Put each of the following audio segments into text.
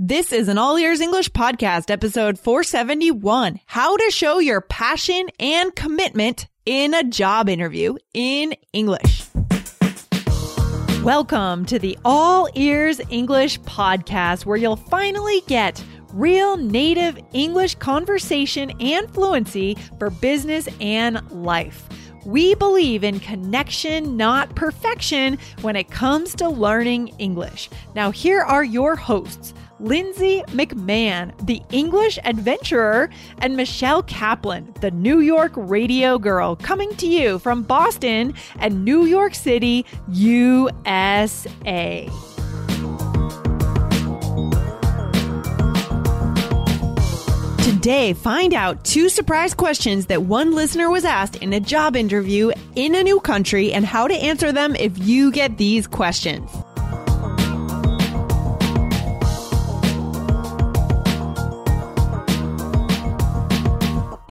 This is an All Ears English podcast, episode 471 How to Show Your Passion and Commitment in a Job Interview in English. Welcome to the All Ears English podcast, where you'll finally get real native English conversation and fluency for business and life. We believe in connection, not perfection, when it comes to learning English. Now, here are your hosts. Lindsay McMahon, the English adventurer, and Michelle Kaplan, the New York radio girl, coming to you from Boston and New York City, USA. Today, find out two surprise questions that one listener was asked in a job interview in a new country and how to answer them if you get these questions.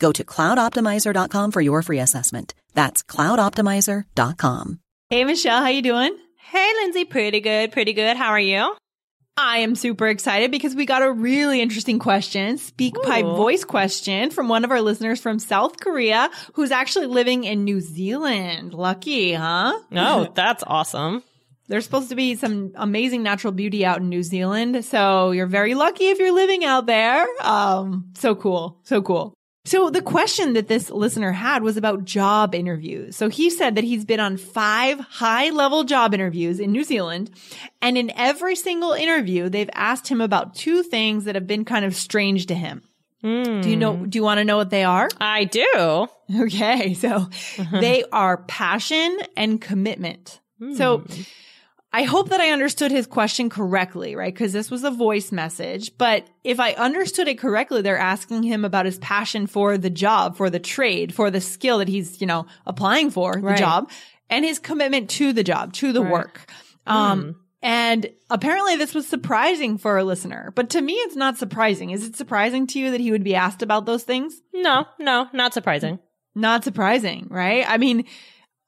Go to cloudoptimizer.com for your free assessment. That's cloudoptimizer.com. Hey, Michelle, how you doing? Hey, Lindsay, pretty good, pretty good. How are you? I am super excited because we got a really interesting question, SpeakPipe Ooh. voice question from one of our listeners from South Korea who's actually living in New Zealand. Lucky, huh? Oh, that's awesome. There's supposed to be some amazing natural beauty out in New Zealand. So you're very lucky if you're living out there. Um, so cool. So cool. So the question that this listener had was about job interviews. So he said that he's been on five high level job interviews in New Zealand. And in every single interview, they've asked him about two things that have been kind of strange to him. Do you know, hmm. do you want to know what they are? I do. Okay. So they are passion and commitment. So hmm. I hope that I understood his question correctly, right? Because this was a voice message. But if I understood it correctly, they're asking him about his passion for the job, for the trade, for the skill that he's, you know, applying for the job and his commitment to the job, to the work. Um, and apparently this was surprising for a listener, but to me, it's not surprising. Is it surprising to you that he would be asked about those things? No, no, not surprising. Not surprising, right? I mean,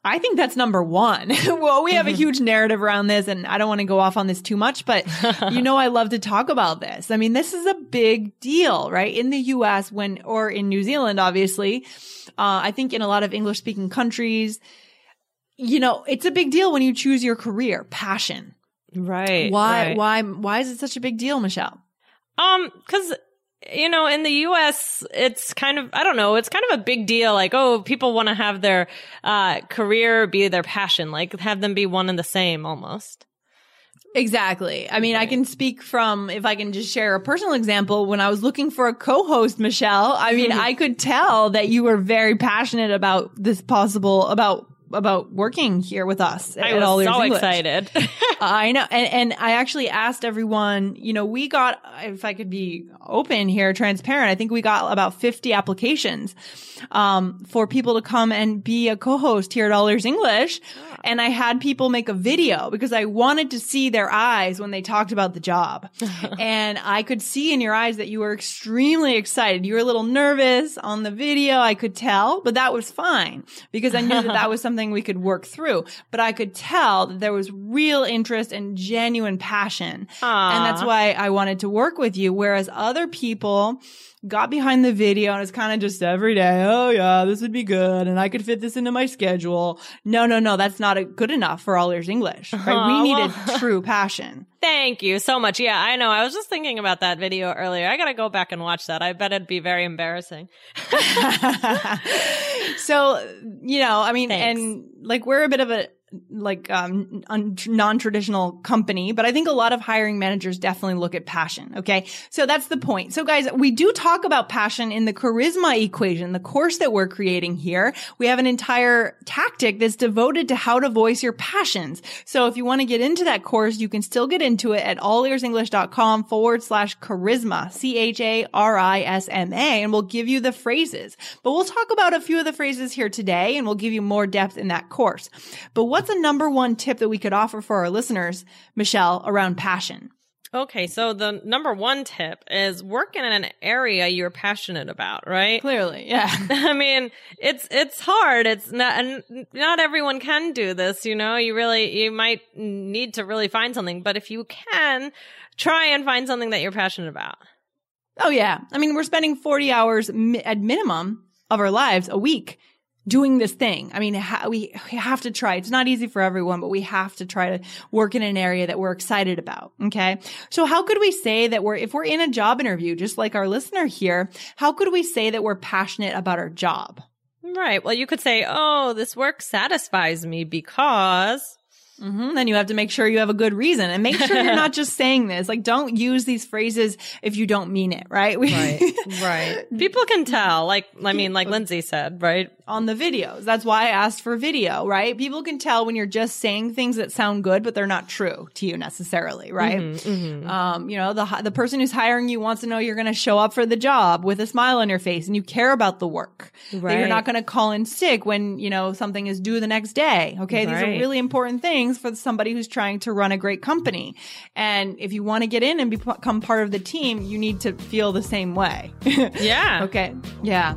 I think that's number one. well, we have a huge narrative around this and I don't want to go off on this too much, but you know, I love to talk about this. I mean, this is a big deal, right? In the US when, or in New Zealand, obviously, uh, I think in a lot of English speaking countries, you know, it's a big deal when you choose your career, passion. Right. Why, right. why, why is it such a big deal, Michelle? Um, cause, you know, in the US, it's kind of, I don't know, it's kind of a big deal. Like, oh, people want to have their, uh, career be their passion, like have them be one and the same almost. Exactly. I mean, I can speak from, if I can just share a personal example, when I was looking for a co-host, Michelle, I mean, I could tell that you were very passionate about this possible, about, about working here with us. I at was All Ears so English. excited. I know. And, and I actually asked everyone, you know, we got, if I could be open here, transparent, I think we got about 50 applications, um, for people to come and be a co-host here at All Ears English. And I had people make a video because I wanted to see their eyes when they talked about the job. and I could see in your eyes that you were extremely excited. You were a little nervous on the video. I could tell, but that was fine because I knew that that was something something we could work through. But I could tell that there was real interest and genuine passion. And that's why I wanted to work with you. Whereas other people got behind the video and it's kind of just every day. Oh yeah, this would be good. And I could fit this into my schedule. No, no, no. That's not a, good enough for all ears English. Right? Aw, we needed true passion. Thank you so much. Yeah, I know. I was just thinking about that video earlier. I got to go back and watch that. I bet it'd be very embarrassing. so, you know, I mean, Thanks. and like we're a bit of a like um non-traditional company, but I think a lot of hiring managers definitely look at passion. Okay. So that's the point. So guys, we do talk about passion in the charisma equation, the course that we're creating here. We have an entire tactic that's devoted to how to voice your passions. So if you want to get into that course, you can still get into it at allearsenglish.com forward slash charisma, C-H-A-R-I-S-M-A, and we'll give you the phrases. But we'll talk about a few of the phrases here today and we'll give you more depth in that course. But what's a number one tip that we could offer for our listeners, Michelle, around passion? Okay, so the number one tip is work in an area you're passionate about, right? Clearly, yeah. I mean, it's it's hard. It's not and not everyone can do this, you know. You really you might need to really find something, but if you can, try and find something that you're passionate about. Oh yeah. I mean, we're spending 40 hours mi- at minimum of our lives a week doing this thing. I mean, ha- we we have to try. It's not easy for everyone, but we have to try to work in an area that we're excited about. Okay. So how could we say that we're, if we're in a job interview, just like our listener here, how could we say that we're passionate about our job? Right. Well, you could say, "Oh, this work satisfies me because." Hmm Then you have to make sure you have a good reason and make sure you're not just saying this. Like, don't use these phrases if you don't mean it, right? We- right. People can tell. Like, I mean, like Lindsay said, right? on the videos. That's why I asked for video, right? People can tell when you're just saying things that sound good, but they're not true to you necessarily, right? Mm-hmm, Um, you know, the the person who's hiring you wants to know you're going to show up for the job with a smile on your face and you care about the work. That you're not going to call in sick when, you know, something is due the next day. Okay. These are really important things for somebody who's trying to run a great company. And if you want to get in and become part of the team, you need to feel the same way. Yeah. okay. Yeah.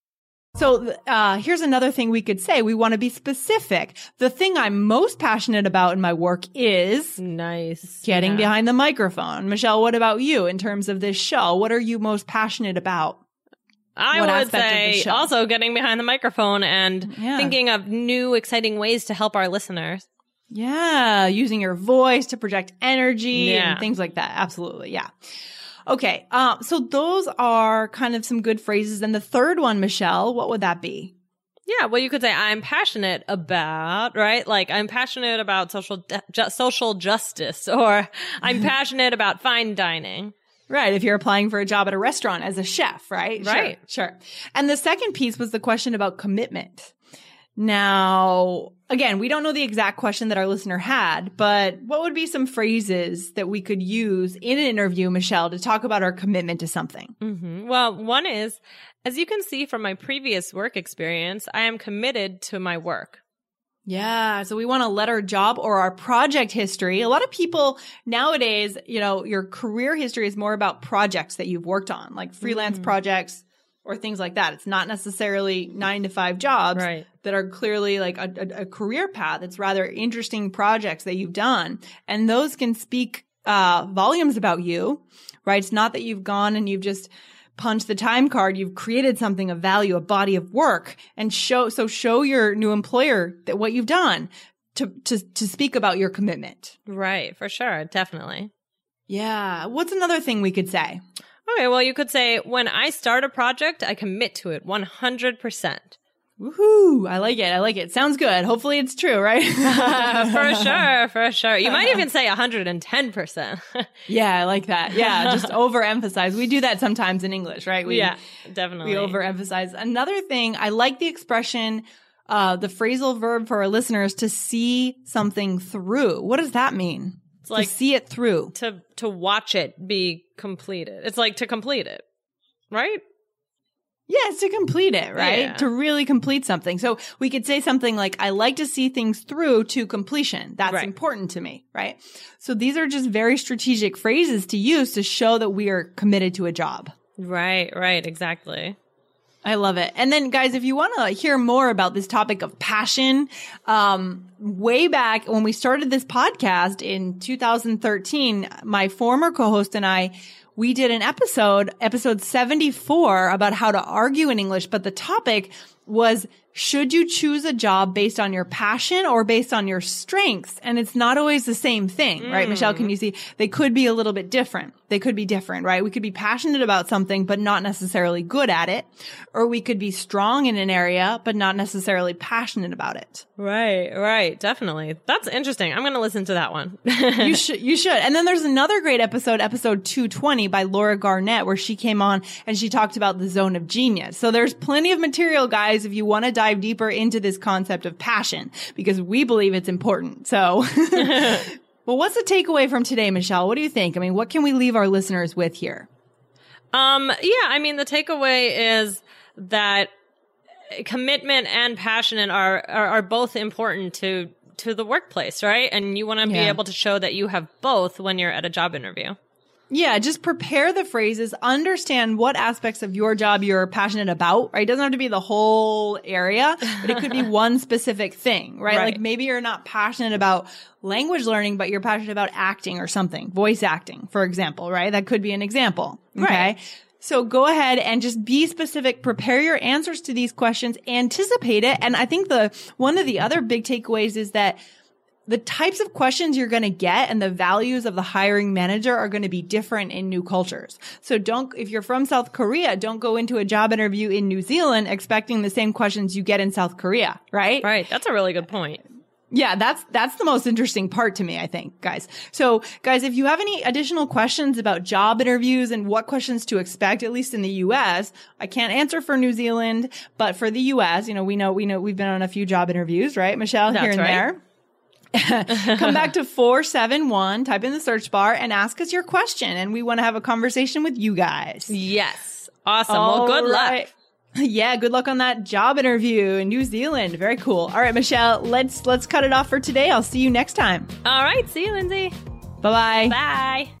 So uh, here's another thing we could say. We want to be specific. The thing I'm most passionate about in my work is Nice. getting Yeah. behind the microphone. Michelle, what about you in terms of this show? What are you most passionate about? I what would aspect of the say also getting behind the microphone and Yeah. thinking of new exciting ways to help our listeners. Yeah, using your voice to project energy Yeah. and things like that. Absolutely. Yeah. Okay. Um, so those are kind of some good phrases. And the third one, Michelle, what would that be? Yeah, well, you could say I'm passionate about, right? Like I'm passionate about social de- ju- social justice, or I'm passionate about fine dining. Right. If you're applying for a job at a restaurant as a chef, right? Sure, Right. Sure. And the second piece was the question about commitment. Now, again, we don't know the exact question that our listener had, but what would be some phrases that we could use in an interview, Michelle, to talk about our commitment to something? hmm Well, one is, as you can see from my previous work experience, I am committed to my work. Yeah. So we want to let our job or our project history. A lot of people nowadays, you know, your career history is more about projects that you've worked on, like freelance projects or things like that. It's not necessarily nine to five jobs Right. that are clearly like a, a, a career path. It's rather interesting projects that you've done. And those can speak, uh, volumes about you, right? It's not that you've gone and you've just punched the time card. You've created something of value, a body of work and show, so show your new employer that what you've done to, to, to speak about your commitment. Right, for sure, definitely. Yeah. What's another thing we could say? Okay, well, you could say, when I start a project, I commit to it 100%. Woohoo. I like it. I like it. Sounds good. Hopefully it's true, right? for sure, for sure. You might even say 110%. Yeah, I like that. Yeah, just overemphasize. We do that sometimes in English, right? We, yeah, definitely. we overemphasize. Another thing, I like the expression uh, the phrasal verb for our listeners to see something through. What does that mean? Like to see it through. to to watch it be completed. It's like to complete it, right? Yes, to complete it, right? Yeah. To really complete something. So we could say something like, I like to see things through to completion. That's Right. important to me, right? So these are just very strategic phrases to use to show that we are committed to a job. Right, right, exactly. I love it. And then guys, if you want to hear more about this topic of passion, um, way back when we started this podcast in 2013, my former co-host and I, we did an episode, episode 74 about how to argue in English, but the topic was should you choose a job based on your passion or based on your strengths? And it's not always the same thing, right? Mm. Michelle, can you see? They could be a little bit different. They could be different, right? We could be passionate about something, but not necessarily good at it. Or we could be strong in an area, but not necessarily passionate about it. Right, right, definitely. That's interesting. I'm going to listen to that one. you should, you should. And then there's another great episode, episode 220 by Laura Garnett, where she came on and she talked about the zone of genius. So there's plenty of material, guys, if you want to dive deeper into this concept of passion, because we believe it's important. So, well, what's the takeaway from today, Michelle? What do you think? I mean, what can we leave our listeners with here? Um, yeah, I mean, the takeaway is that commitment and passion are, are, are both important to, to the workplace, right? And you want to be able to show that you have both when you're at a job interview. Yeah, just prepare the phrases, understand what aspects of your job you're passionate about, right? It doesn't have to be the whole area, but it could be one specific thing, right? Right. Like maybe you're not passionate about language learning, but you're passionate about acting or something, voice acting, for example, right? That could be an example. Okay. Right. So go ahead and just be specific, prepare your answers to these questions, anticipate it. And I think the, one of the other big takeaways is that the types of questions you're going to get and the values of the hiring manager are going to be different in new cultures. So don't, if you're from South Korea, don't go into a job interview in New Zealand expecting the same questions you get in South Korea, right? Right. That's a really good point. Yeah, that's that's the most interesting part to me, I think, guys. So, guys, if you have any additional questions about job interviews and what questions to expect, at least in the US, I can't answer for New Zealand, but for the US, you know, we know we know we've been on a few job interviews, right, Michelle, here That's and right. there. Come back to 471, type in the search bar and ask us your question and we want to have a conversation with you guys. Yes. Awesome. well, good All luck. Yeah, good luck on that job interview in New Zealand. Very cool. All right, Michelle, let's let's cut it off for today. I'll see you next time. All right. See you, Lindsay. Bye-bye. Bye.